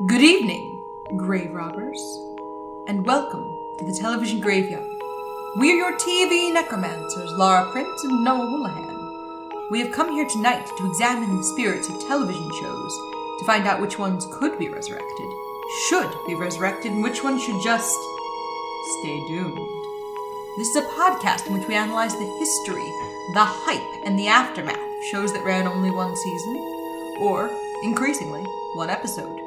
Good evening, grave robbers, and welcome to the television graveyard. We are your TV necromancers, Lara Prince and Noah Houlihan. We have come here tonight to examine the spirits of television shows to find out which ones could be resurrected, should be resurrected, and which ones should just stay doomed. This is a podcast in which we analyze the history, the hype, and the aftermath of shows that ran only one season, or, increasingly, one episode.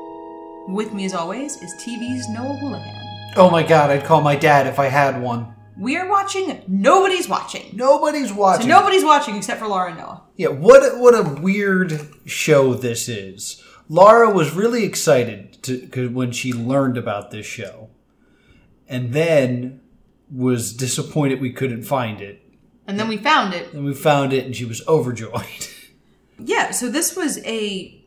With me, as always, is TV's Noah Houlihan. Oh my god, I'd call my dad if I had one. We are watching Nobody's Watching. Nobody's So watching. nobody's watching except for Laura and Noah. Yeah, what a, what a weird show this is. Laura was really excited to when she learned about this show, and then was disappointed we couldn't find it. And then we found it. And we found it, and she was overjoyed. Yeah, so this was a.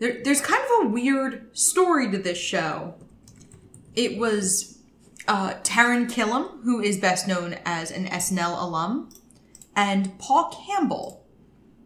There, there's kind of a weird story to this show. It was uh, Taran Killam, who is best known as an SNL alum, and Paul Campbell,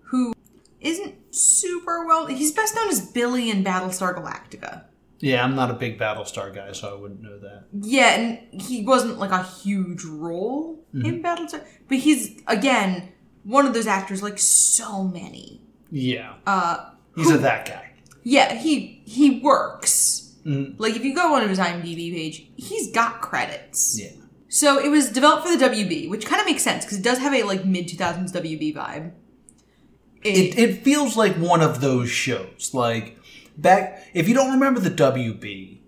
who isn't super well. He's best known as Billy in Battlestar Galactica. yeah, I'm not a big Battlestar guy, so I wouldn't know that. Yeah, and he wasn't like a huge role in Battlestar, but he's again one of those actors like so many. Yeah, Uh, he's a that guy. Yeah, he he works. Like if you go on his IMDb page, he's got credits. Yeah. So it was developed for the WB, which kind of makes sense because it does have a like mid two thousands WB vibe. it, it feels like one of those shows. Like back, if you don't remember the WB,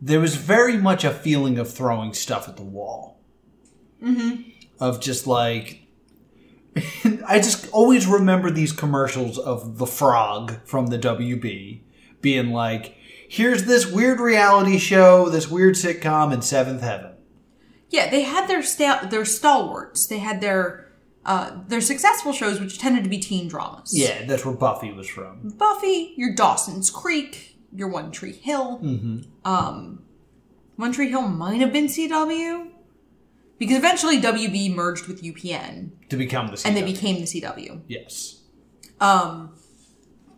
there was very much a feeling of throwing stuff at the wall. Mm-hmm. Of just like, I just always remember these commercials of the frog from the WB being like, "Here's this weird reality show, this weird sitcom in Seventh Heaven." yeah, they had their sta- their stalwarts. They had their uh, their successful shows, which tended to be teen dramas. Yeah, that's where Buffy was from. Buffy, your Dawson's Creek, your One Tree Hill. Um, One Tree Hill might have been CW because eventually WB merged with UPN To become the CW. and they became the CW. yes. Um,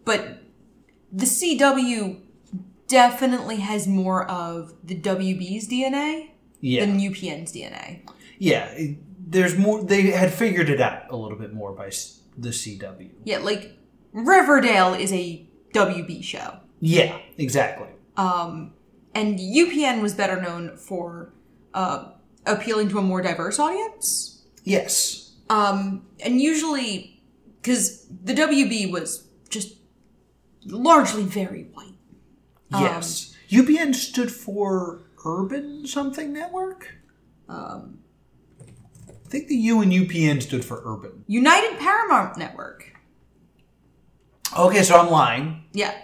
but the CW definitely has more of the WB's DNA Yeah. than UPN's DNA. Yeah, it- there's more. They had figured it out a little bit more by s- the CW. Yeah, like Riverdale is a WB show. Yeah, exactly. Um, and UPN was better known for uh, appealing to a more diverse audience. Yes. Um, and usually, because the WB was just largely very white. Yes. UPN stood for Urban something network. Um, I think the U in UPN stood for Urban. United Paramount Network. Okay, so I'm lying. Yeah.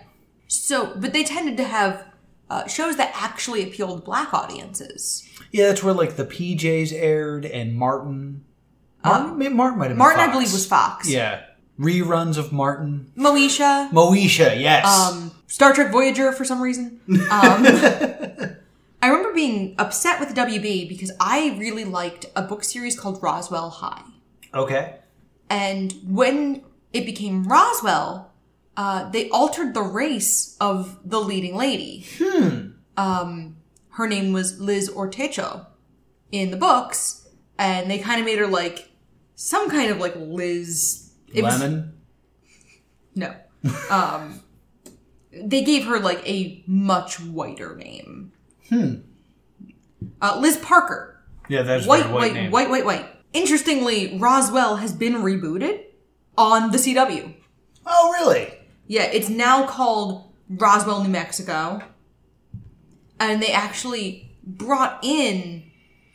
So, but they tended to have uh, shows that actually appealed to black audiences. Yeah, that's where like the PJs aired and Martin. Martin, Maybe Martin might have been Martin, I believe, was Fox. Yeah, reruns of Martin. Moesha. Moesha, yes. um, Star Trek Voyager for some reason. Um, I remember being upset with WB because I really liked a book series called Roswell High. okay. And when it became Roswell, uh, they altered the race of the leading lady. Hmm. Um, her name was Liz Ortecho in the books, and they kind of made her like some kind of like Liz. It was- Lemon. no. Um, they gave her like a much whiter name. Hmm. Uh, Liz Parker. yeah, that's White, white, white, name. white, white, white. Interestingly, Roswell has been rebooted on the CW. Oh, really? Yeah, it's now called Roswell, New Mexico. And they actually brought in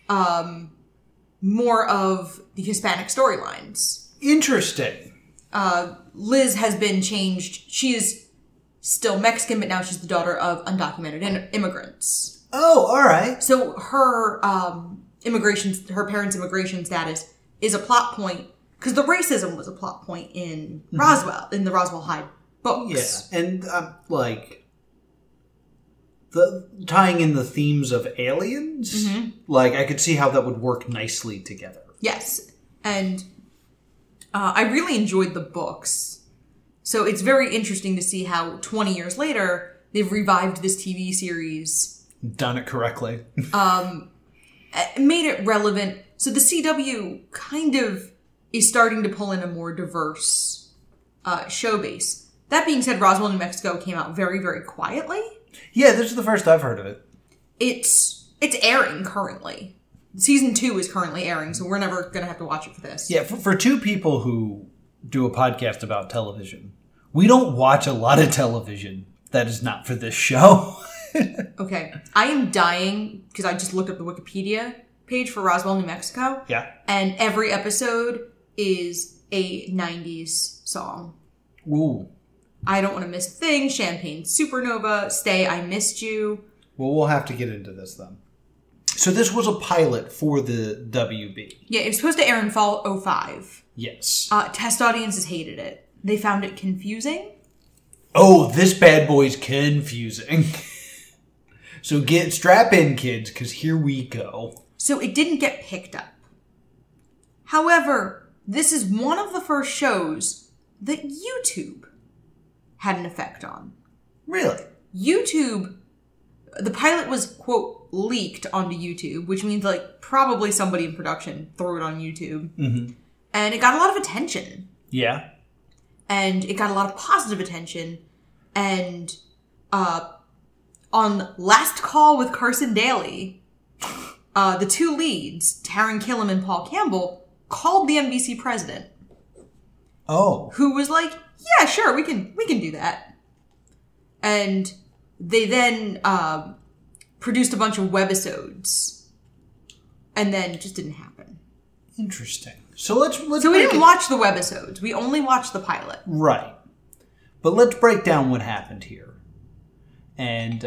um, more of the Hispanic storylines. Interesting. uh, Liz has been changed. She is still Mexican, but now she's the daughter of undocumented in- immigrants. Oh, all right. So her um, immigration, her parents' immigration status is a plot point because the racism was a plot point in Roswell in the Roswell High Yeah, and um, like the tying in the themes of aliens, like I could see how that would work nicely together. Yes, and uh, I really enjoyed the books. So it's very interesting to see how 20 years later They've revived this TV series, Done it correctly. uh, made it relevant. So the CW kind of is starting to pull in a more diverse uh, show base. That being said, Roswell, New Mexico came out very, very quietly. yeah, this is the first I've heard of it. It's it's airing currently. Season two is currently airing, so we're never gonna have to watch it for this. Yeah, for, for two people who do a podcast about television, we don't watch a lot of television that is not for this show. Okay, I am dying because I just looked up the Wikipedia page for Roswell, New Mexico, yeah. and every episode is a '90s song. Ooh. I don't want to miss a thing. Champagne Supernova, Stay, I Missed You. Well, we'll have to get into this then. So this was a pilot for the WB. Yeah, it was supposed to air in fall 05. Yes. Uh, test audiences hated it. They found it confusing. Oh, this bad boy's confusing. so get strap in, kids, because here we go. So it didn't get picked up. However, this is one of the first shows that YouTube had an effect on. Really? YouTube, the pilot was, quote, leaked onto YouTube, which means like probably somebody in production threw it on YouTube. Mm-hmm. And it got a lot of attention. Yeah. and it got a lot of positive attention. And uh, on Last Call with Carson Daly, uh, the two leads, Taran Killam and Paul Campbell, called the NBC president, Oh. who was like, "Yeah, sure, we can we can do that." And they then um, produced a bunch of webisodes, and then just didn't happen. Interesting. So let's let's So we didn't it- watch the webisodes. We only watched the pilot. Right. But let's break down what happened here. And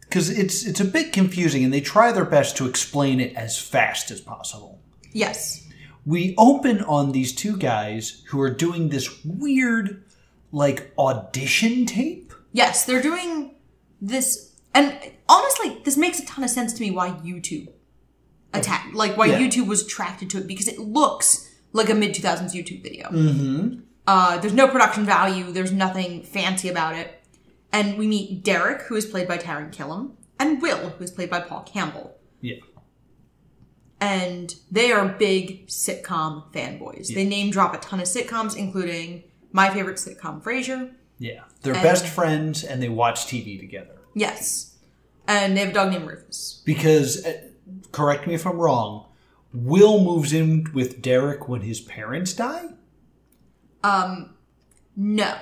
because it's it's a bit confusing and they try their best to explain it as fast as possible. Yes. We open on these two guys who are doing this weird like audition tape. Yes, they're doing this, and honestly, this makes a ton of sense to me. Why YouTube attacked, like why Yeah. YouTube was attracted to it because it looks like a mid two thousands YouTube video. Mm-hmm. Uh, there's no production value. There's nothing fancy about it, and we meet Derek, who is played by Taran Killam, and Will, who is played by Paul Campbell, Yeah. And they are big sitcom fanboys. They name drop a ton of sitcoms, including my favorite sitcom, Frasier. Yeah. They're And- best friends and they watch TV together. Yes, and they have a dog named Rufus. Because uh, correct me if I'm wrong, Will moves in with Derek when his parents die? Um, no.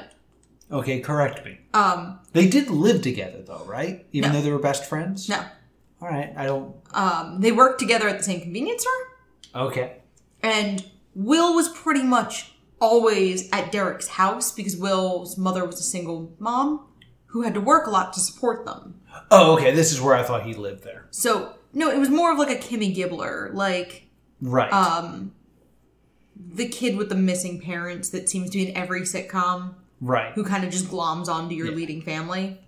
Okay, correct me. Um, They did live together though, right? Even No. though they were best friends? no. All right, I don't. Um, they worked together at the same convenience store, Okay. and Will was pretty much always at Derek's house because Will's mother was a single mom who had to work a lot to support them. Oh, okay. This is where I thought he lived there. So, no, it was more of like a Kimmy Gibbler, like Right. um, the kid with the missing parents that seems to be in every sitcom right. who kind of just gloms onto your leading family.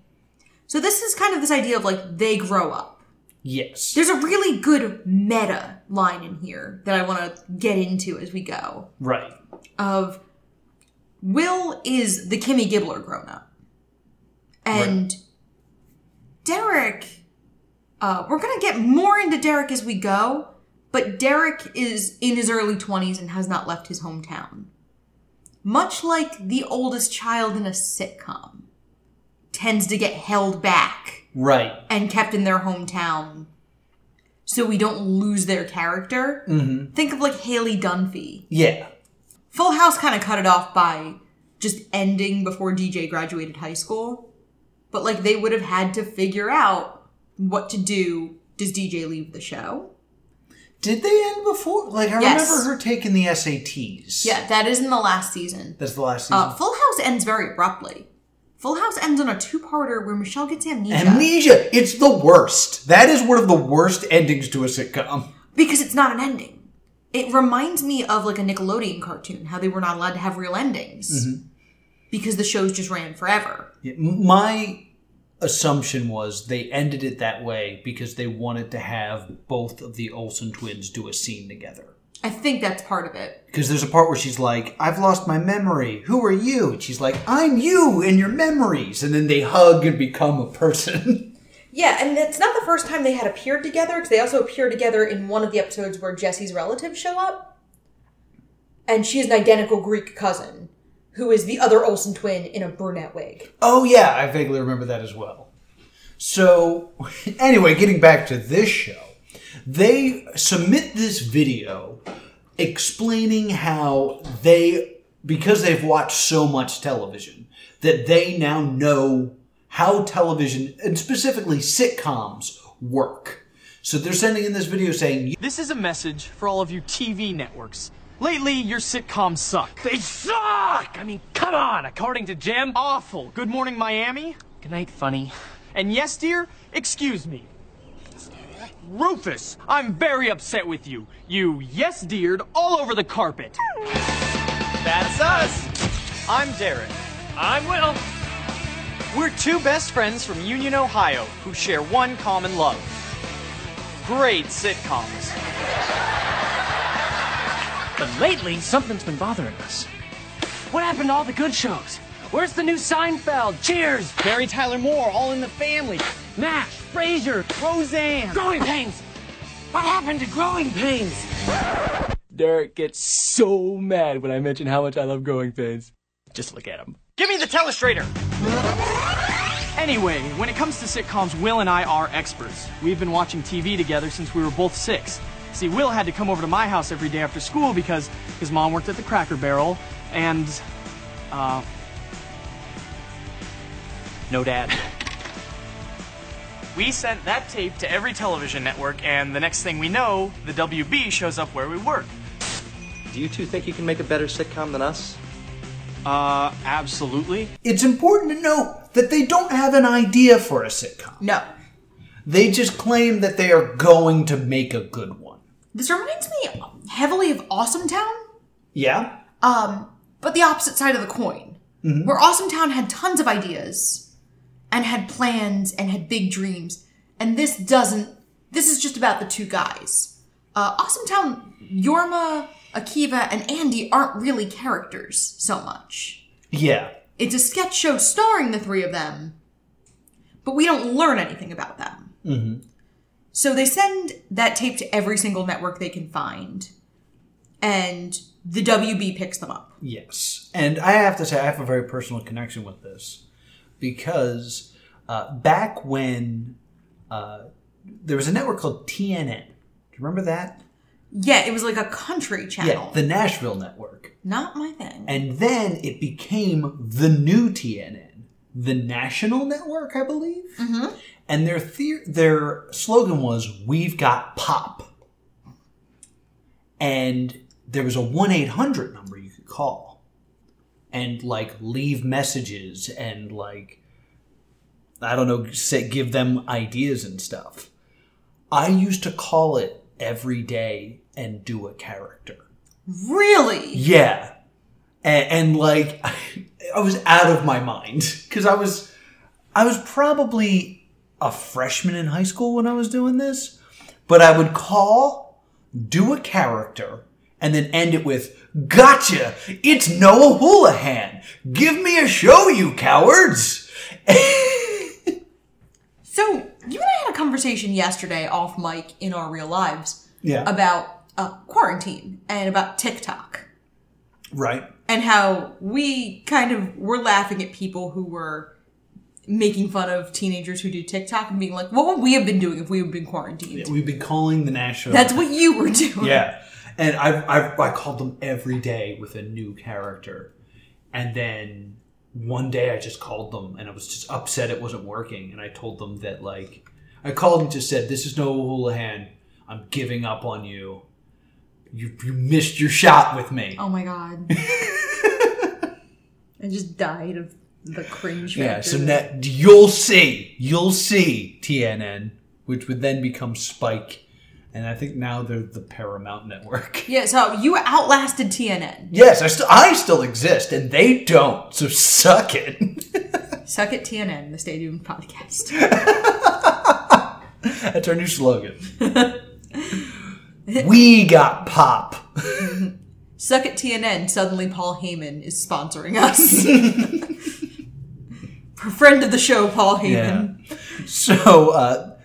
So, this is kind of this idea of like they grow up. Yes. There's a really good meta line in here that I want to get into as we go. Right. Of Will is the Kimmy Gibbler grown up, and Derek. Uh, we're gonna get more into Derek as we go, but Derek is in his early 20s and has not left his hometown. Much like the oldest child in a sitcom tends to get held back Right. and kept in their hometown so we don't lose their character. Mm-hmm. Think of like Haley Dunphy. Yeah. Full House kind of cut it off by just ending before DJ graduated high school. But like they would have had to figure out what to do. Does DJ leave the show? Did they end before? Like I Yes. remember her taking the SATs. Yeah, that is in the last season. That's the last season. Uh, Full House ends very abruptly. Full House ends on a two-parter where Michelle gets amnesia. Amnesia. It's the worst. That is one of the worst endings to a sitcom. because it's not an ending. It reminds me of like a Nickelodeon cartoon, how they were not allowed to have real endings mm-hmm. because the shows just ran forever. Yeah, My assumption was they ended it that way because they wanted to have both of the Olsen twins do a scene together. I think that's part of it. Because there's a part where she's like, I've lost my memory. Who are you? And she's like, I'm you and your memories. And then they hug and become a person. Yeah, and it's not the first time they had appeared together, because they also appear together in one of the episodes where Jesse's relatives show up. And she is an identical Greek cousin, who is the other Olsen twin in a brunette wig. oh, yeah, I vaguely remember that as well. So, anyway, getting back to this show, they submit this video explaining how they, because they've watched so much television, that they now know how television, and specifically sitcoms, work. So they're sending in this video saying, This is a message for all of you TV networks. Lately, your sitcoms suck. They suck! I mean, come on! According to Jim, awful. Good Morning Miami? Good night, funny. And yes, dear, excuse me. Rufus, I'm very upset with you. You yes deared all over the carpet. That's us. I'm Derek. I'm Will. We're two best friends from Union, Ohio, who share one common love. Great sitcoms. But lately, something's been bothering us. What happened to all the good shows? Where's the new Seinfeld? Cheers! Mary Tyler Moore, All in the Family. MASH, Frasier, Roseanne. Growing Pains! What happened to Growing Pains? Derek gets so mad when I mention how much I love Growing Pains. Just look at him. Give me the telestrator! Anyway, when it comes to sitcoms, Will and I are experts. We've been watching TV together since we were both six. See, Will had to come over to my house every day after school because his mom worked at the Cracker Barrel, and, uh, no dad. We sent that tape to every television network, and the next thing we know, the WB shows up where we work. Do you two think you can make a better sitcom than us? Uh, absolutely. it's important to note that they don't have an idea for a sitcom. No. They just claim that they are going to make a good one. This reminds me heavily of Awesome Town, Yeah? um, but the opposite side of the coin. Where Awesome Town had tons of ideas and had plans and had big dreams, and this doesn't. This is just about the two guys. Uh, awesome Town, Jorma, Akiva, and Andy aren't really characters so much. Yeah. It's a sketch show starring the three of them, but we don't learn anything about them. Mm-hmm. So they send that tape to every single network they can find, and the WB picks them up. Yes. And I have to say, I have a very personal connection with this because uh, back when uh, there was a network called TNN. Do you remember that? Yeah, it was like a country channel. Yeah, the Nashville network. Not my thing. And then it became the new TNN, the National Network, I believe. Mm-hmm. And their the- their slogan was "We've got pop," and there was a one eight hundred number you could call, and like leave messages and like I don't know, say give them ideas and stuff. I used to call it every day and do a character. really? Yeah. And, and like, I was out of my mind because I was, I was probably a freshman in high school when I was doing this, but I would call, do a character, and then end it with, gotcha, it's Noah Houlihan. Give me a show, you cowards. So you and I had a conversation yesterday off mic in our real lives Yeah. about uh, quarantine and about TikTok. right. and how we kind of were laughing at people who were making fun of teenagers who do TikTok and being like, "What would we have been doing if we had been quarantined?" We've been calling the National. That's what you were doing. Yeah, and I, I I called them every day with a new character, and then one day I just called them and I was just upset it wasn't working, and I told them that like I called and just said, "This is Noah Houlihan. I'm giving up on you. You you missed your shot with me." Oh my god. I just died of the cringe. yeah, factor. so now you'll see, you'll see TNN, which would then become Spike. And I think now they're the Paramount Network. yeah. So you outlasted TNN. Yes, I still I still exist, and they don't. So suck it. Suck it, TNN, the Stadium Podcast. That's our new slogan. we got pop. Suck it, TNN. Suddenly, Paul Heyman is sponsoring us. Friend of the show, Paul Heyman. Yeah. So uh,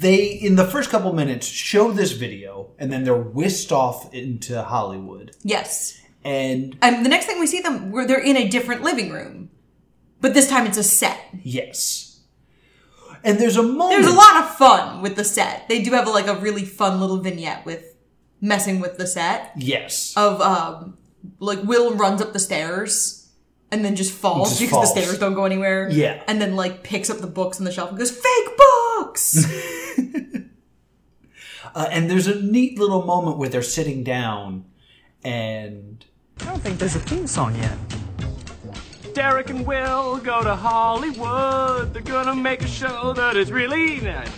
they, in the first couple minutes, show this video, and then they're whisked off into Hollywood. Yes. And And the next thing we see them, where they're in a different living room, but this time it's a set. yes, and there's a moment. There's a lot of fun with the set. They do have a, like a really fun little vignette with messing with the set Yes. of um like Will runs up the stairs and then just falls Just because falls. the stairs don't go anywhere. Yeah. And then like picks up the books on the shelf and goes, Fake books! Uh, and there's a neat little moment where they're sitting down, and I don't think there's a theme song yet. Derek and Will go to Hollywood. They're gonna make a show that is really nice.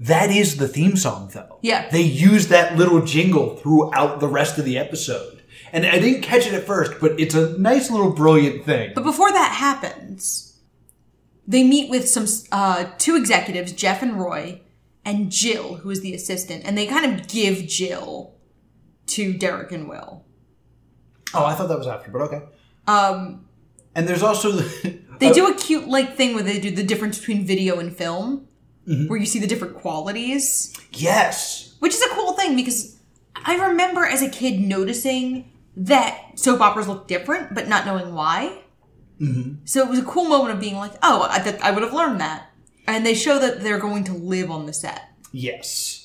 that is the theme song, though. Yeah. They use that little jingle throughout the rest of the episode. And I didn't catch it at first, but it's a nice little brilliant thing. But before that happens, they meet with some uh, two executives, Jeff and Roy, and Jill, who is the assistant, and they kind of give Jill to Derek and Will. Oh, I thought that was after, but okay. Um, And there's also they do a cute like thing where they do the difference between video and film, Mm-hmm. where you see the different qualities, yes, which is a cool thing because I remember as a kid noticing that soap operas look different, but not knowing why. Mm-hmm. So it was a cool moment of being like, oh, I, that, I would have learned that. And they show that they're going to live on the set. yes.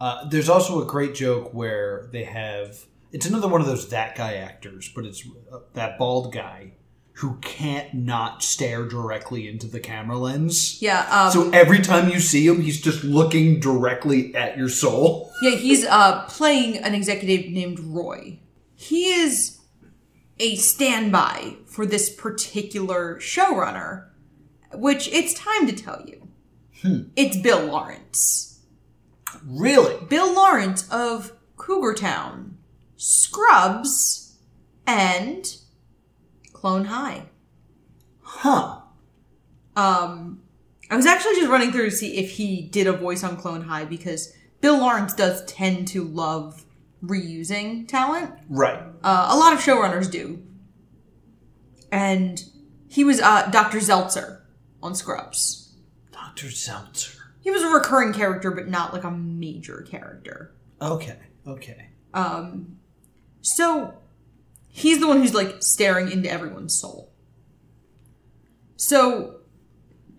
Uh, there's also a great joke where they have it's another one of those that guy actors, but it's uh, that bald guy who can't not stare directly into the camera lens. Yeah, um, So every time you see him, he's just looking directly at your soul. yeah, he's uh, playing an executive named Roy. He is a standby for this particular showrunner, which it's time to tell you. It's Bill Lawrence. Really? Bill Lawrence of Cougar Town, Scrubs, and Clone High. Huh. Um, I was actually just running through to see if he did a voice on Clone High because Bill Lawrence does tend to love reusing talent. Right. Uh, a lot of showrunners do. And he was uh, Dr. Zeltzer on Scrubs. Dr. Zeltzer. He was a recurring character, but not like a major character. Okay. Okay. Um, so he's the one who's like staring into everyone's soul. So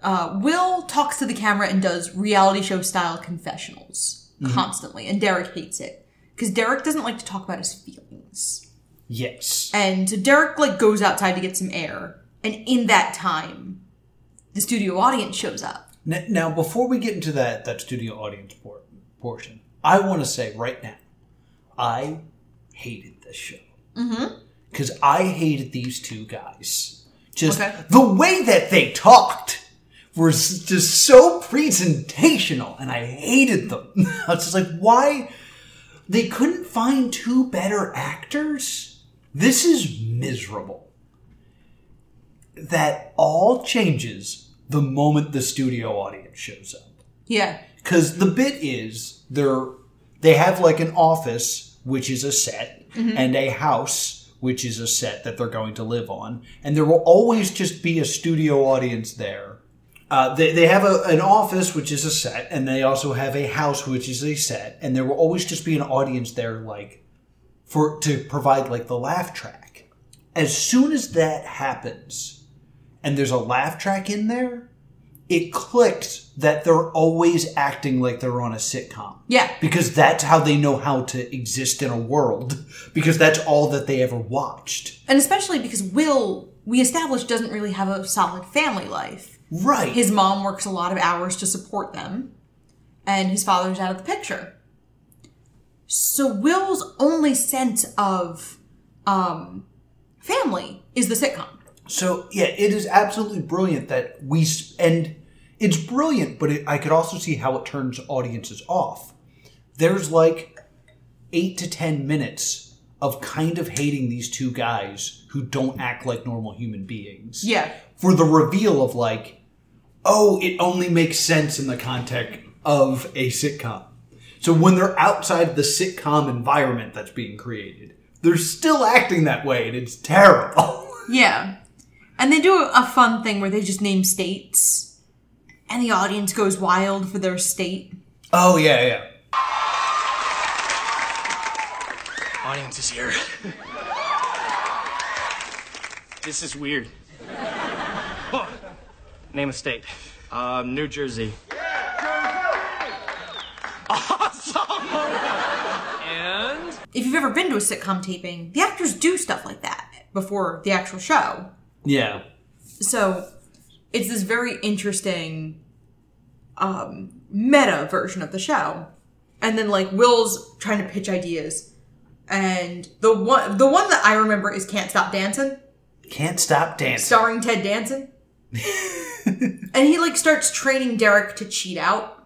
uh, Will talks to the camera and does reality show style confessionals constantly, and Derek hates it because Derek doesn't like to talk about his feelings. Yes. And so Derek like goes outside to get some air, and in that time, the studio audience shows up. N- Now, before we get into that that studio audience por- portion, I want to say right now, I hated this show mm-hmm. because I hated these two guys. Just Okay. the way that they talked was just so presentational, and I hated them. I was just like, why? They couldn't find two better actors. This is miserable. That all changes the moment the studio audience shows up Yeah, because the bit is they're they have like an office which is a set mm-hmm. and a house which is a set that they're going to live on and there will always just be a studio audience there uh, they, they have a, an office which is a set and they also have a house which is a set and there will always just be an audience there like for to provide like the laugh track as soon as that happens and there's a laugh track in there it clicks that they're always acting like they're on a sitcom. yeah. Because that's how they know how to exist in a world. Because that's all that they ever watched. And especially because Will, we established, doesn't really have a solid family life. Right. His mom works a lot of hours to support them, and his father's out of the picture. So Will's only sense of um, family is the sitcom. so, yeah, it is absolutely brilliant that we. And it's brilliant, but it, I could also see how it turns audiences off. There's like eight to ten minutes of kind of hating these two guys who don't act like normal human beings. Yeah. for the reveal of like, oh, it only makes sense in the context of a sitcom. So when they're outside the sitcom environment that's being created, they're still acting that way, and it's terrible. Yeah. And they do a fun thing where they just name states, and the audience goes wild for their state. oh yeah, yeah. Audience is here. this is weird. Name a state. Um, New Jersey. Awesome! and If you've ever been to a sitcom taping, the actors do stuff like that before the actual show. Yeah. So it's this very interesting um, meta version of the show. And then like Will's trying to pitch ideas. And the one the one that I remember is Can't Stop Dancing, Can't stop dancing. starring Ted Danson. and he like starts training Derek to cheat out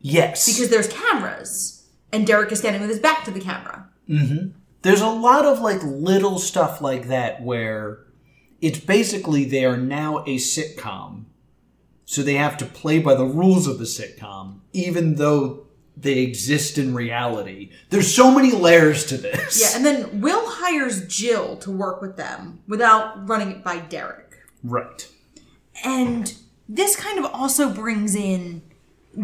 Yes. because there's cameras. And Derek is standing with his back to the camera. Mm-hmm. there's a lot of like little stuff like that where it's basically they are now a sitcom so they have to play by the rules of the sitcom even though they exist in reality there's so many layers to this Yeah, and then Will hires Jill to work with them without running it by Derek. right And this kind of also brings in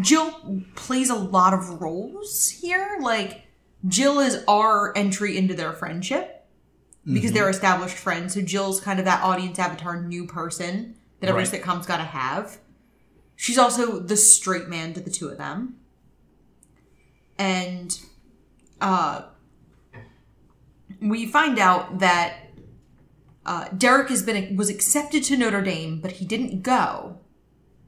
Jill plays a lot of roles here. Like Jill is our entry into their friendship because they're established friends. So Jill's kind of that audience avatar new person that every Right. sitcom's got to have. She's also the straight man to the two of them. And uh we find out that uh, Derek has been was accepted to Notre Dame, but he didn't go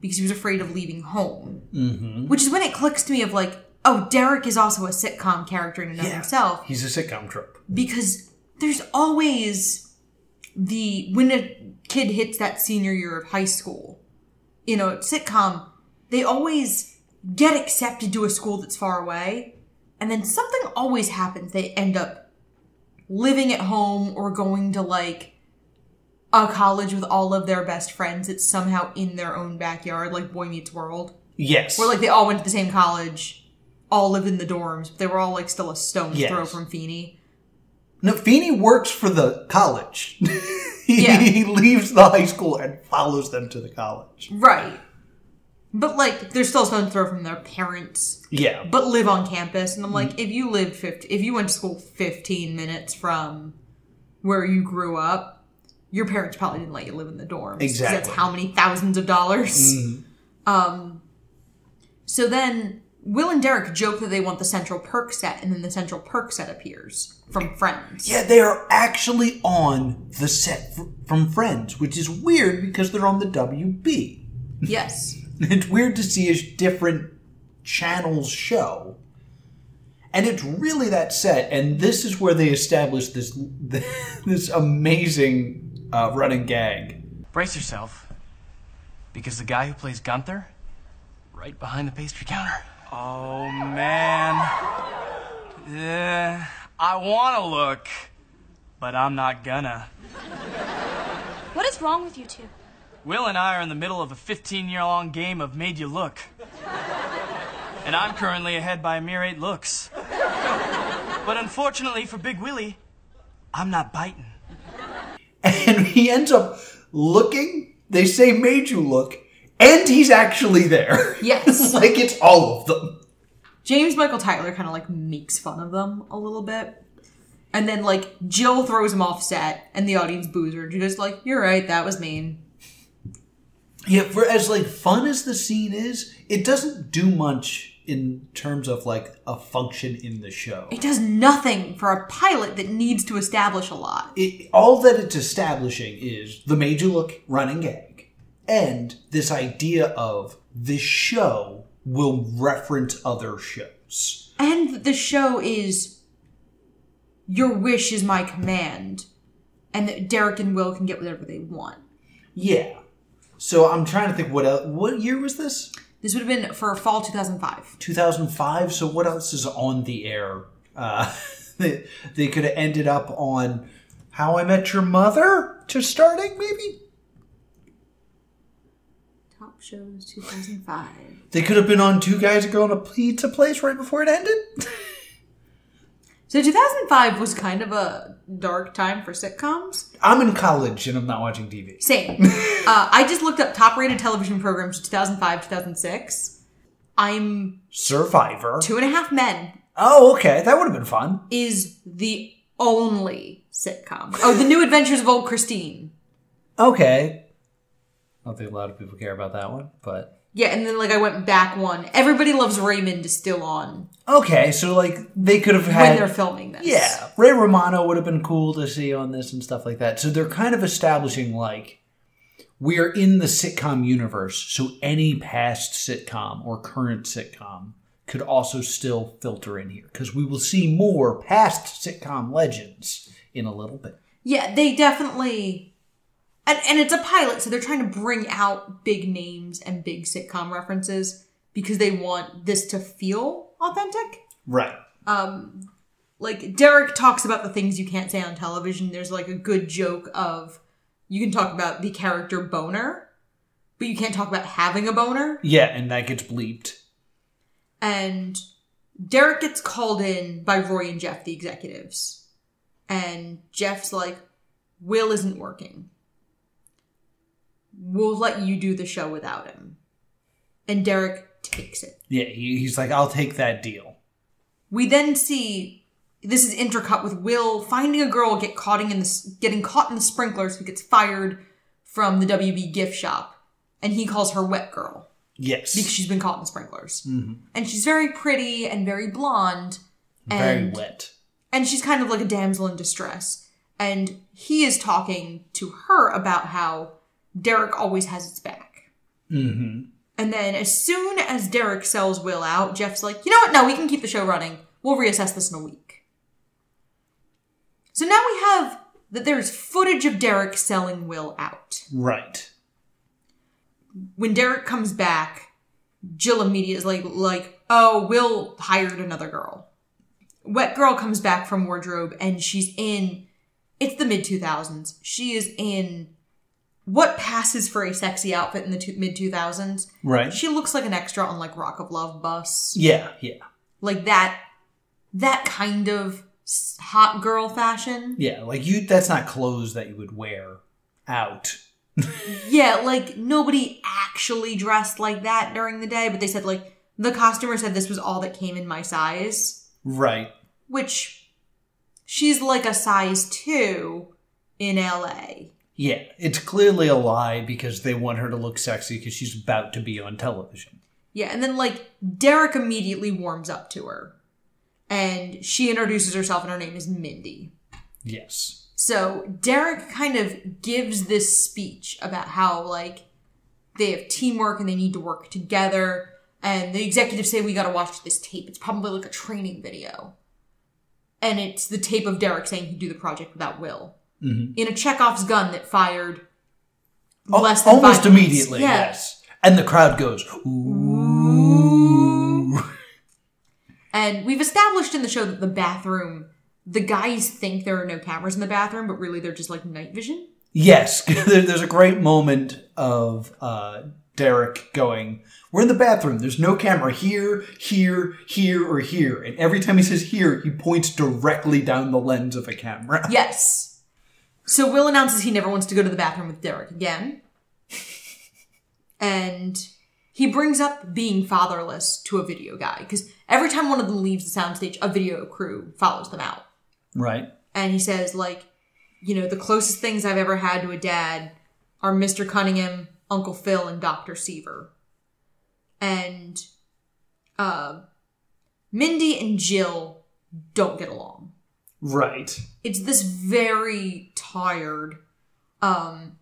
because he was afraid of leaving home. Mm-hmm. Which is when it clicks to me of like, oh, Derek is also a sitcom character in and of himself he's a sitcom trope because there's always the when a kid hits that senior year of high school, you know, sitcom, they always get accepted to a school that's far away, and then something always happens. They end up living at home or going to like a college with all of their best friends. It's somehow in their own backyard, like Boy Meets World, yes where like they all went to the same college, all lived in the dorms, but they were all like still a stone's Yes. throw from Feeney. no Feeney works for the college he, Yeah. he leaves the high school and follows them to the college Right. But like they're still stone's throw from their parents, yeah but live on campus. And I'm mm. like, if you lived 50, if you went to school 15 minutes from where you grew up, your parents probably didn't let you live in the dorms. 'cause That's how many thousands of dollars. Um. So then Will and Derek joke that they want the Central Perk set, and then the Central Perk set appears from Friends. Yeah, they are actually on the set f- from Friends, which is weird because they're on the WB. Yes. It's weird to see a different channels show. And it's really that set, and this is where they establish this this amazing uh, running gag. brace yourself, because the guy who plays Gunther, right behind the pastry counter. Oh man, yeah, I want to look, but I'm not gonna. What is wrong with you two? Will and I are in the middle of a 15 year long game of Made You Look. And I'm currently ahead by a mere eight looks. But unfortunately for Big Willie, I'm not biting. And he ends up looking. They say made you look, and he's actually there. Yes. like it's all of them. James Michael Tyler kind of like makes fun of them a little bit. And then like Jill throws him off set and the audience boos her. Goes like, You're right, that was mean. Yeah, for as like fun as the scene is, it doesn't do much in terms of like a function in the show. It does nothing for a pilot that needs to establish a lot. It, all that it's establishing is the you look running gag and this idea of this show will reference other shows. And the show is Your wish is my command. And that Derek and Will can get whatever they want. Yeah. So I'm trying to think what else, what year was this? This would have been for fall 2005. 2005. So what else is on the air? Uh, they, they could have ended up on How I Met Your Mother to starting, maybe. Top shows 2005. They could have been on Two Guys Go on a Pizza Place right before it ended. So 2005 was kind of a dark time for sitcoms. I'm in college and I'm not watching TV. Same. uh, I just looked up top rated television programs 2005 2006. I'm Survivor. Two and a Half Men Oh, okay. That would have been fun. is the only sitcom. Oh, The New Adventures of Old Christine. Okay. I don't think a lot of people care about that one, but Yeah, and then like I went back one. Everybody Loves Raymond is still on okay. So like they could have had when had they're filming this. Yeah, Ray Romano would have been cool to see on this and stuff like that. So they're kind of establishing like we're in the sitcom universe, so any past sitcom or current sitcom could also still filter in here because we will see more past sitcom legends in a little bit. Yeah, they definitely. And, and it's a pilot, so they're trying to bring out big names and big sitcom references because they want this to feel authentic. Right. Um, like Derek talks about the things you can't say on television. There's like a good joke of you can talk about the character boner, but you can't talk about having a boner. Yeah, and that gets bleeped. and Derek gets called in by Roy and Jeff, the executives. And Jeff's like, Will isn't working. We'll let you do the show without him. And Derek takes it. Yeah, he, he's like, I'll take that deal. We then see this is intercut with Will finding a girl get caught in the getting caught in the sprinklers who gets fired from the WB gift shop, and he calls her Wet Girl Yes. because she's been caught in the sprinklers. Mm-hmm. And she's very pretty and very blonde. Very And, wet. and she's kind of like a damsel in distress. And he is talking to her about how Derek always has its back. Mm-hmm. And then as soon as Derek sells Will out, Jeff's like, you know what? No, we can keep the show running. We'll reassess this in a week. So now we have that there's footage of Derek selling Will out. Right. when Derek comes back, Jill immediately is like, like, oh, Will hired another girl. Wet Girl comes back from wardrobe and she's in, it's the mid 2000s. She is in what passes for a sexy outfit in the two, mid 2000s. Right. She looks like an extra on like Rock of Love bus. Yeah, yeah. Like that, that kind of hot girl fashion. Yeah, like you that's not clothes that you would wear out. Yeah, like nobody actually dressed like that during the day, but they said like the costumer said this was all that came in my size, Right. which she's like a size 2 in LA. Yeah, it's clearly a lie because they want her to look sexy because she's about to be on television. Yeah, and then like Derek immediately warms up to her. And she introduces herself and her name is Mindy. Yes. So Derek kind of gives this speech about how like they have teamwork and they need to work together. And the executives say we got to watch this tape. It's probably like a training video, and it's the tape of Derek saying he'd do the project without Will in a Chekhov's gun that fired Al- less than almost immediately, Yeah. yes. And the crowd goes, ooh. And we've established in the show that the bathroom, the guys think there are no cameras in the bathroom, but really they're just like night vision. Yes, there's a great moment of uh, Derek going, We're in the bathroom. There's no camera here, here, here, or here. And every time he says here, he points directly down the lens of a camera. Yes. So Will announces he never wants to go to the bathroom with Derek again. and he brings up being fatherless to a video guy because every time one of them leaves the soundstage, a video crew follows them out. Right. And he says, like, you know, the closest things I've ever had to a dad are Mr. Cunningham, Uncle Phil, and Dr. Seaver. And uh, Mindy and Jill don't get along Right. It's this very tired um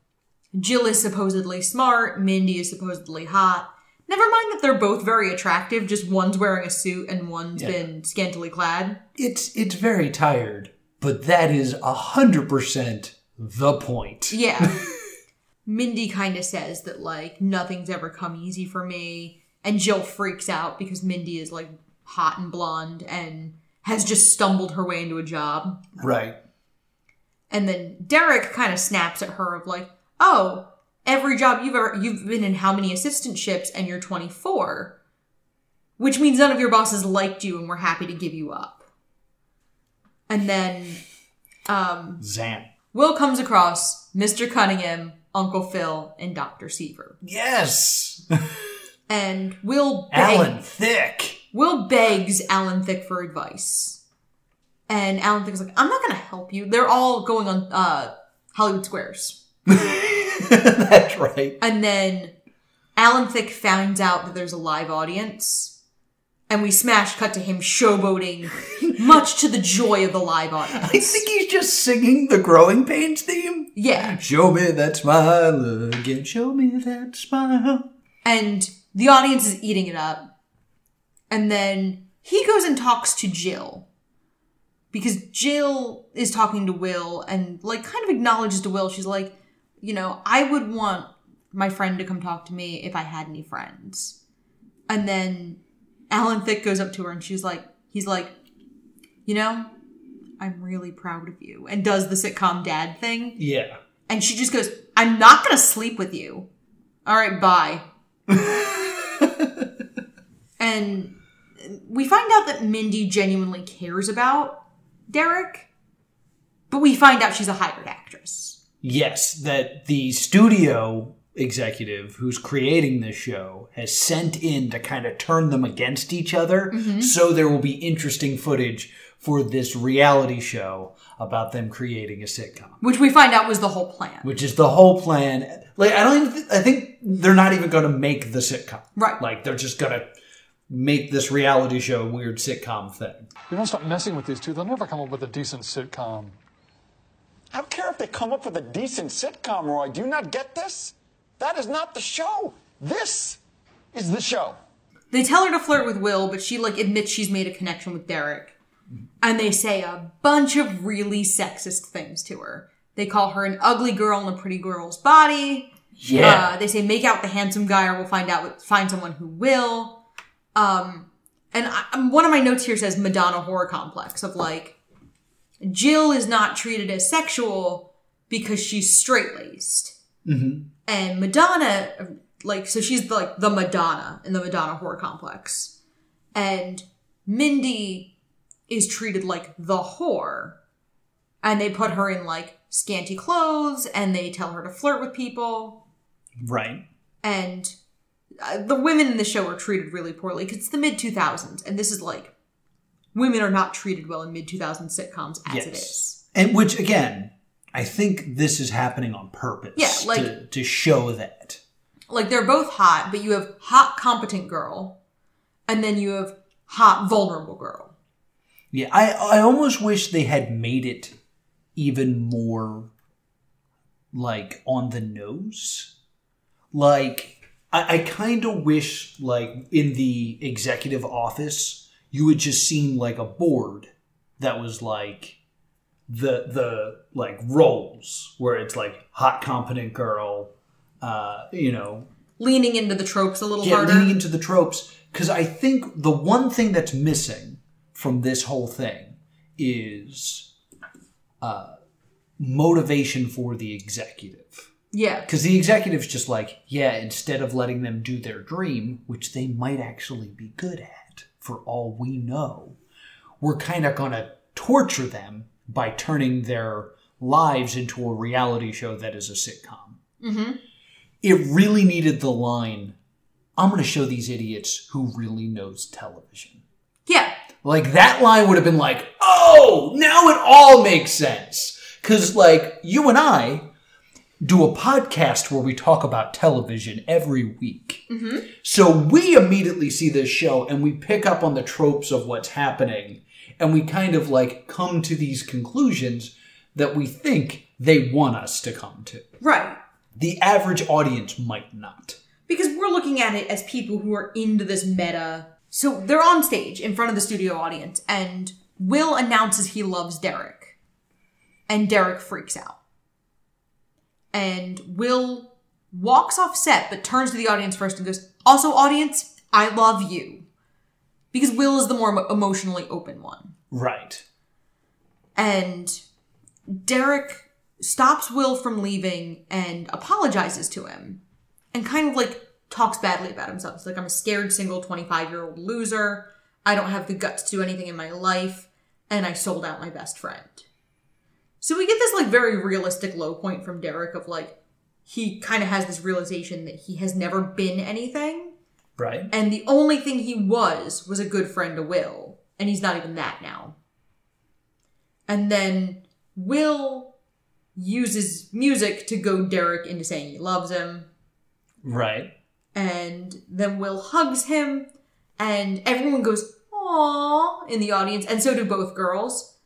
jill is supposedly smart mindy is supposedly hot never mind that they're both very attractive just one's wearing a suit and one's Yeah. been scantily clad It's it's very tired, but that is a hundred percent the point. yeah mindy kind of says that like nothing's ever come easy for me and jill freaks out because mindy is like hot and blonde and has just stumbled her way into a job Right. And then Derek kind of snaps at her of like, oh, every job you've ever you've been in how many assistantships and you're 24 which means none of your bosses liked you and were happy to give you up and then um, Zan. will comes across mr cunningham uncle phil and dr seaver Yes. and will beg, Alan Thicke. Will begs alan thicke for advice and alan thicke's like i'm not gonna help you they're all going on uh hollywood squares That's right. And then Alan Thicke finds out that there's a live audience. And we smash cut to him showboating, much to the joy of the live audience. I think he's just singing the Growing Pains theme. Yeah. Show me that smile again. Show me that smile. And the audience is eating it up. And then he goes and talks to Jill. Because Jill is talking to Will and, like, kind of acknowledges to Will, she's like, you know, I would want my friend to come talk to me if I had any friends. And then Alan Thicke goes up to her and she's like, he's like, you know, I'm really proud of you. And does the sitcom dad thing. Yeah. And she just goes, I'm not going to sleep with you. All right, bye. and we find out that Mindy genuinely cares about Derek, but we find out she's a hired actress. Yes, that the studio executive who's creating this show has sent in to kind of turn them against each other mm-hmm. so there will be interesting footage for this reality show about them creating a sitcom Which we find out was the whole plan. which is the whole plan like i don't even th- i think they're not even going to make the sitcom Right. like they're just going to make this reality show a weird sitcom thing You don't stop messing with these two, they'll never come up with a decent sitcom. I don't care if they come up with a decent sitcom, Roy. Do you not get this? That is not the show. This is the show. They tell her to flirt with Will, but she like admits she's made a connection with Derek. And they say a bunch of really sexist things to her. They call her an ugly girl in a pretty girl's body. yeah Uh, they say make out the handsome guy or we'll find out find someone who will. Um, and I, um, one of my notes here says Madonna whore complex of like Jill is not treated as sexual because she's straight laced, mm-hmm. and Madonna like so she's like the Madonna in the Madonna whore complex, and Mindy is treated like the whore, and they put her in like scanty clothes and they tell her to flirt with people. Right. And uh, the women in the show are treated really poorly because it's the mid 2000s and this is like women are not treated well in mid 2000s sitcoms as it is And which again, I think this is happening on purpose. Yeah, like- to, to show that. like they're both hot but you have hot competent girl and then you have hot vulnerable girl Yeah, I I almost wish they had made it even more like on the nose. Like I, I kind of wish like in the executive office you had just seen like a board that was like the the like roles where it's like hot competent girl uh you know leaning into the tropes a little yeah, harder leaning into the tropes. Because I think the one thing that's missing from this whole thing is uh, motivation for the executive. Yeah Because the executive's just like, yeah, instead of letting them do their dream, which they might actually be good at, for all we know, we're kind of going to torture them by turning their lives into a reality show that is a sitcom. Mm-hmm. It really needed the line, I'm going to show these idiots who really knows television. yeah Like that line would have been like, oh, now it all makes sense. Cause like you and I do a podcast where we talk about television every week. Mm-hmm. So we immediately see this show and we pick up on the tropes of what's happening and we kind of like come to these conclusions that we think they want us to come to. right The average audience might not. because we're looking at it as people who are into this meta. So they're on stage in front of the studio audience, and Will announces he loves Derek, and Derek freaks out. And Will walks off set, but turns to the audience first and goes, "Also, audience, I love you," because Will is the more emotionally open one. Right. And Derek stops Will from leaving and apologizes to him and kind of like talks badly about himself. It's like, I'm a scared single 25 year old loser. I don't have the guts to do anything in my life. And I sold out my best friend. So we get this like very realistic low point from Derek of like, he kind of has this realization that he has never been anything. Right. And the only thing he was was a good friend to Will. And he's not even that now. And then Will uses music to goad Derek into saying he loves him. Right. And then Will hugs him. And everyone goes, aww, in the audience. And so do both girls.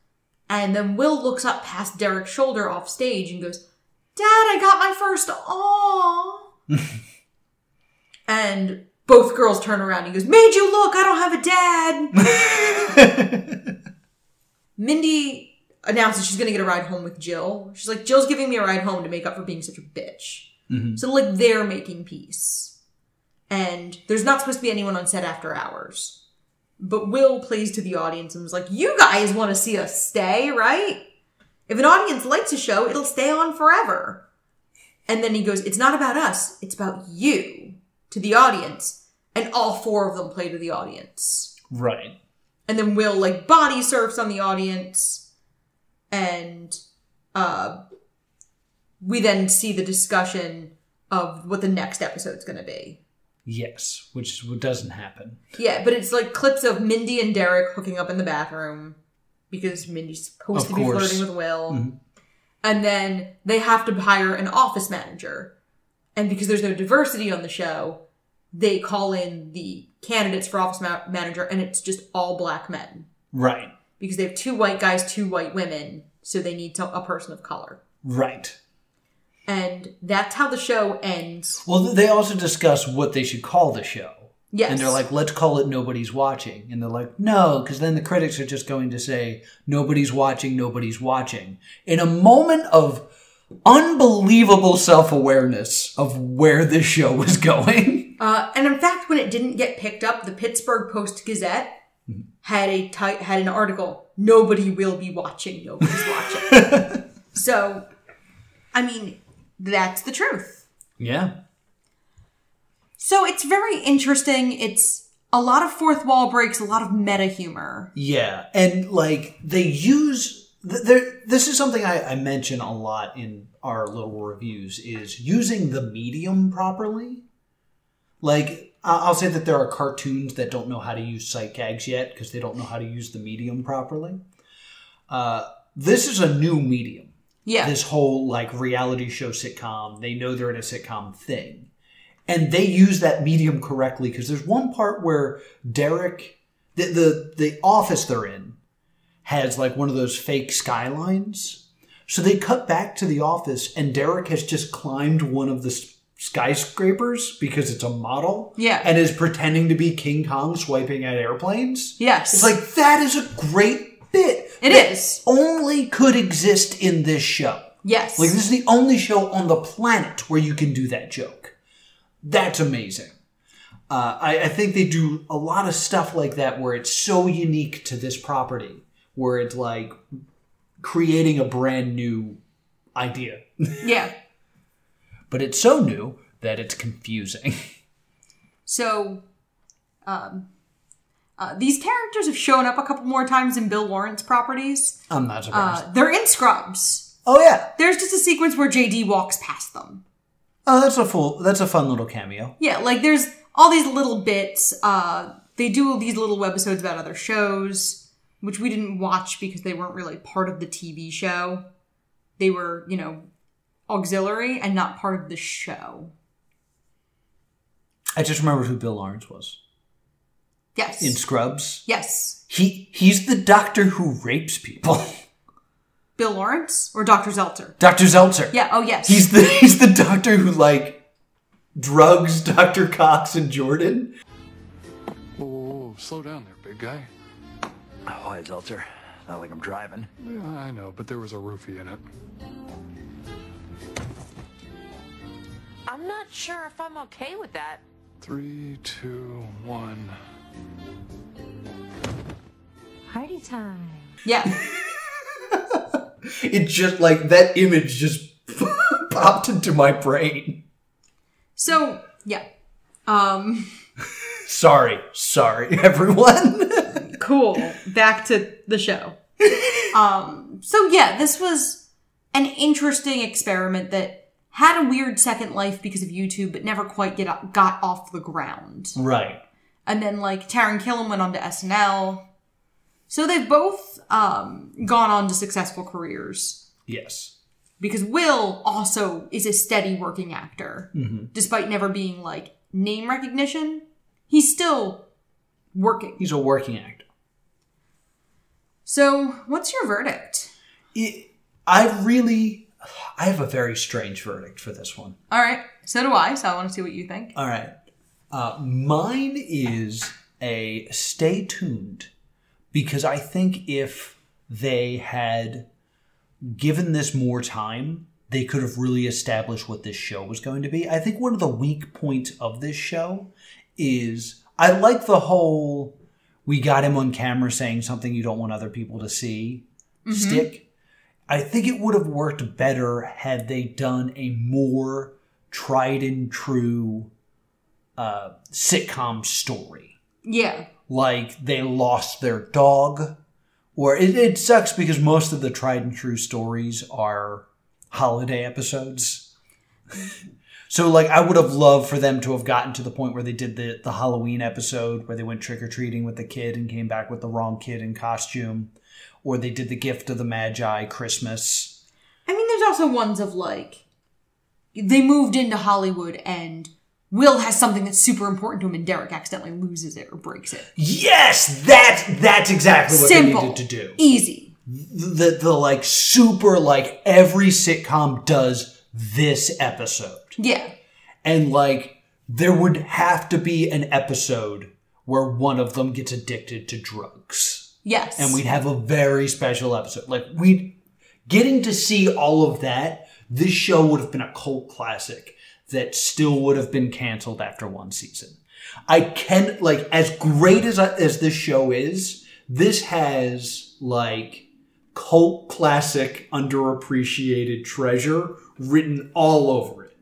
And then Will looks up past Derek's shoulder off stage and goes, Dad, I got my first aww. and both girls turn around and he goes, Made you look, I don't have a dad. Mindy announces she's gonna get a ride home with Jill. She's like, Jill's giving me a ride home to make up for being such a bitch. Mm-hmm. So like they're making peace. And there's not supposed to be anyone on set after hours. But Will plays to the audience and was like, You guys want to see us stay, right? If an audience likes a show, it'll stay on forever. And then he goes, It's not about us, it's about you to the audience. And all four of them play to the audience. Right. And then Will like body surfs on the audience. And uh we then see the discussion of what the next episode's gonna be. Yes, which doesn't happen. Yeah, but it's like clips of Mindy and Derek hooking up in the bathroom because Mindy's supposed Of to be course. flirting with Will. Mm-hmm. And then they have to hire an office manager. And because there's no diversity on the show, they call in the candidates for office ma- manager and it's just all black men. Right. Because they have two white guys, two white women, so they need to- a person of color. Right. And that's how the show ends. Well, they also discuss what they should call the show. Yes. And they're like, let's call it Nobody's Watching. And they're like, no, because then the critics are just going to say, nobody's watching, nobody's watching. In a moment of unbelievable self awareness of where this show was going. Uh, and in fact, when it didn't get picked up, the Pittsburgh Post Gazette had a ti- had an article. Nobody will be watching. Nobody's watching. so, I mean, that's the truth. Yeah. So it's very interesting. It's a lot of fourth wall breaks, a lot of meta humor. Yeah, and like they use there. This is something I, I mention a lot in our little reviews is using the medium properly. Like I'll say that there are cartoons that don't know how to use sight gags yet because they don't know how to use the medium properly. Uh, this is a new medium. Yeah. This whole like reality show sitcom, they know they're in a sitcom thing. And they use that medium correctly because there's one part where Derek, the, the the office they're in, has like one of those fake skylines. So they cut back to the office, and Derek has just climbed one of the skyscrapers because it's a model. Yeah. and is pretending to be King Kong swiping at airplanes. Yes. it's like that is a great bit. It is. only could exist in this show. yes. Like this is the only show on the planet where you can do that joke. That's amazing. Uh, I, I think they do a lot of stuff like that where it's so unique to this property, where it's like creating a brand new idea, yeah. but it's so new that it's confusing. So, um, uh, these characters have shown up a couple more times in Bill Lawrence properties. I'm not surprised. Uh, they're in Scrubs. oh yeah, There's just a sequence where JD walks past them. oh that's a full, that's a fun little cameo. Yeah, like there's all these little bits. Uh, they do these little webisodes about other shows, which we didn't watch because they weren't really part of the TV show. They were, you know, auxiliary and not part of the show. I just remembered who Bill Lawrence was Yes. in Scrubs. yes. He he's the doctor who rapes people. Bill Lawrence or Dr. Zelter? Dr. Zelter. Yeah, oh yes. He's the he's the doctor who like drugs Dr. Cox and Jordan. Whoa, whoa, whoa, slow down there, big guy. Oh, Why, Zelter? Not like I'm driving. Yeah, I know, but there was a roofie in it. I'm not sure if I'm okay with that. Three, two, one. Party time. yeah. It just like that image just popped into my brain. So yeah. Um Sorry, sorry, everyone. cool. Back to the show. Um so yeah, this was an interesting experiment that had a weird second life because of YouTube, but never quite get got off the ground. right. And then like Taran Killam went on to SNL. So they've both um, gone on to successful careers Yes. because Will also is a steady working actor, despite never being like name recognition. He's still working. He's a working actor. So, what's your verdict? It, I really, I have a very strange verdict for this one. All right, so do I. So I want to see what you think. All right. Uh, mine is a stay tuned because I think if they had given this more time, they could have really established what this show was going to be. I think one of the weak points of this show is I like the whole we got him on camera saying something you don't want other people to see stick. I think it would have worked better had they done a more tried and true uh, sitcom story. Yeah, Like they lost their dog, or it, it sucks because most of the tried and true stories are holiday episodes. so, like, I would have loved for them to have gotten to the point where they did the, the Halloween episode where they went trick or treating with the kid and came back with the wrong kid in costume, or they did the gift of the Magi Christmas. I mean, there's also ones of like they moved into Hollywood and Will has something that's super important to him, and Derek accidentally loses it or breaks it. Yes, that that's exactly what Simple, they needed to do. easy. the the like super like every sitcom does this episode. Yeah, And like there would have to be an episode where one of them gets addicted to drugs. yes, And we'd have a very special episode. Like we getting to see all of that, this show would have been a cult classic that still would have been canceled after one season. I can like as great as as this show is, this has like cult classic underappreciated treasure written all over it.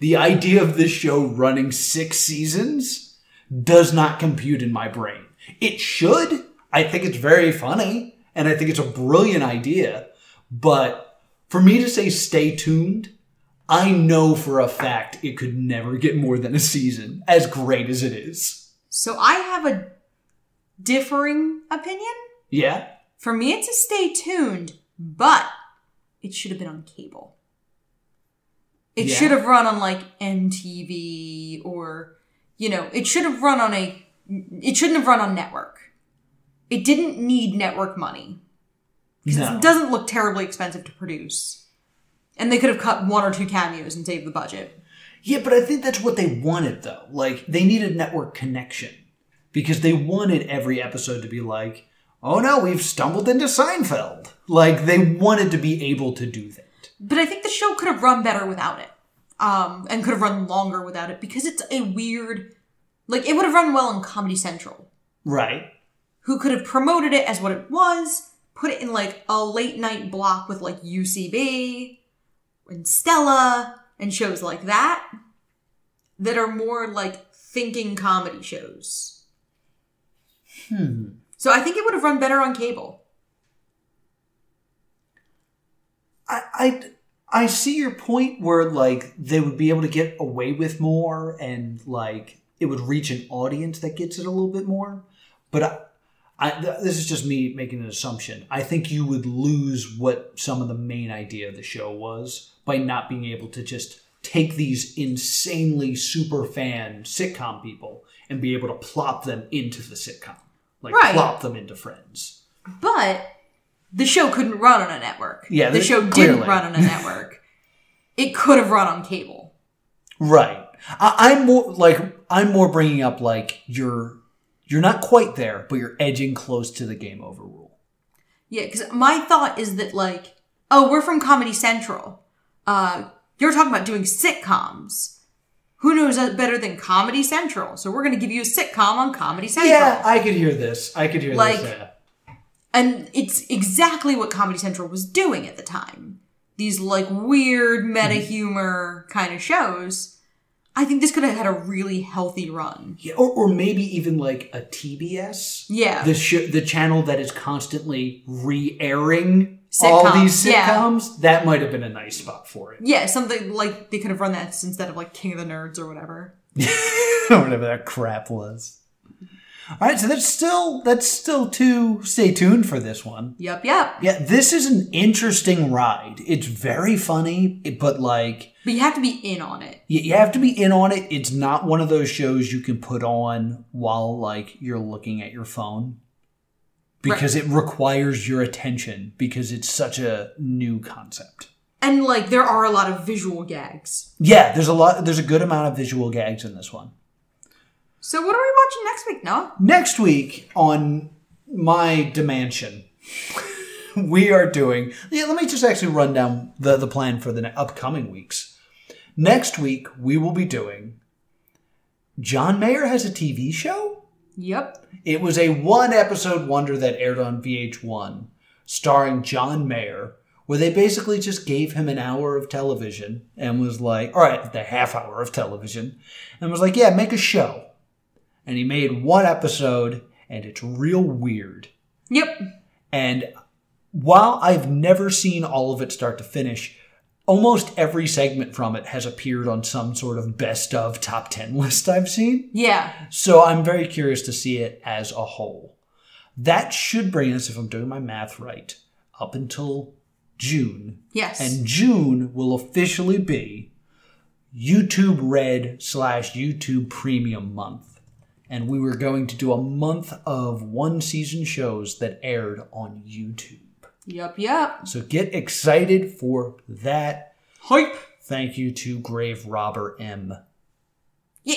The idea of this show running 6 seasons does not compute in my brain. It should. I think it's very funny and I think it's a brilliant idea, but for me to say stay tuned, I know for a fact it could never get more than a season, as great as it is. So I have a differing opinion. Yeah? For me, it's a stay tuned, but it should have been on cable. It Yeah. should have run on like MTV or, you know, it should have run on a. It shouldn't have run on network. It didn't need network money. Because No. it doesn't look terribly expensive to produce. And they could have cut one or two cameos and saved the budget. Yeah, but I think that's what they wanted though. Like they needed network connection because they wanted every episode to be like, "Oh no, we've stumbled into Seinfeld." Like they wanted to be able to do that. But I think the show could have run better without it. Um, and could have run longer without it because it's a weird. Like, it would have run well on Comedy Central, Right? who could have promoted it as what it was, put it in like a late night block with like UCB and Stella and shows like that that are more like thinking comedy shows. Hmm. So I think it would have run better on cable. I, I I see your point where like they would be able to get away with more and like it would reach an audience that gets it a little bit more. But I, th- this is just me making an assumption. I think you would lose what some of the main idea of the show was by not being able to just take these insanely super fan sitcom people and be able to plop them into the sitcom. Like Right. plop them into friends. But the show couldn't run on a network. Yeah, the show clearly. didn't run on a network. it could have run on cable. Right. I, I'm more like I'm more bringing up like you're you're not quite there, but you're edging close to the game over rule. Yeah, because my thought is that like, oh, we're from Comedy Central. Uh, you're talking about doing sitcoms. Who knows that better than Comedy Central? So we're going to give you a sitcom on Comedy Central. Yeah, I could hear this. I could hear Like- this. Yeah. And it's exactly what Comedy Central was doing at the time. These like weird meta humor kind of shows. I think this could have had a really healthy run. Yeah, or, or maybe even like a TBS. Yeah. The sh- the channel that is constantly re-airing all Sitcoms, these yeah. sitcoms. That might have been a nice spot for it. Yeah, something like they could have run that instead of like King of the Nerds or whatever. Whatever that crap was. All right, so that's still that's still to stay tuned for this one. Yep, yep. Yeah, this is an interesting ride. It's very funny, but like But you have to be in on it. you, you have to be in on it. It's not one of those shows you can put on while like you're looking at your phone because it requires your attention because it's such a new concept. And like there are a lot of visual gags. Yeah, there's a lot there's a good amount of visual gags in this one. So what are we watching next week, Noah? Next week on my dimension, we are doing. Yeah, let me just actually run down the, the plan for the ne- upcoming weeks. Next week, we will be doing. John Mayer has a TV show? Yep. It was a one episode wonder that aired on VH1, starring John Mayer, where they basically just gave him an hour of television and was like, all right, the half hour of television, and was like, yeah, make a show. And he made one episode, and it's real weird. Yep. And while I've never seen all of it start to finish, almost every segment from it has appeared on some sort of best of top 10 list I've seen. Yeah. So I'm very curious to see it as a whole. That should bring us, if I'm doing my math right, up until June. Yes. And June will officially be YouTube Red slash YouTube Premium month. And we were going to do a month of one season shows that aired on YouTube. Yep, yep. So get excited for that. Hype. Thank you to Grave Robber M. Yeah.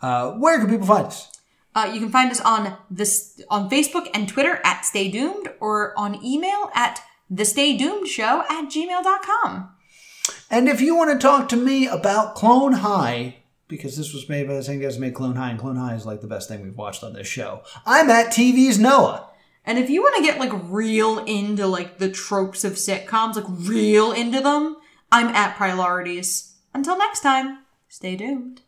Uh, where can people find us? Uh, you can find us on this on Facebook and Twitter at Stay Doomed or on email at the Stay Doomed Show at gmail.com. And if you want to talk to me about Clone High, because this was made by the same guys who made Clone High, and Clone High is like the best thing we've watched on this show. I'm at TV's Noah. And if you want to get like real into like the tropes of sitcoms, like real into them, I'm at Priorities. Until next time, stay doomed.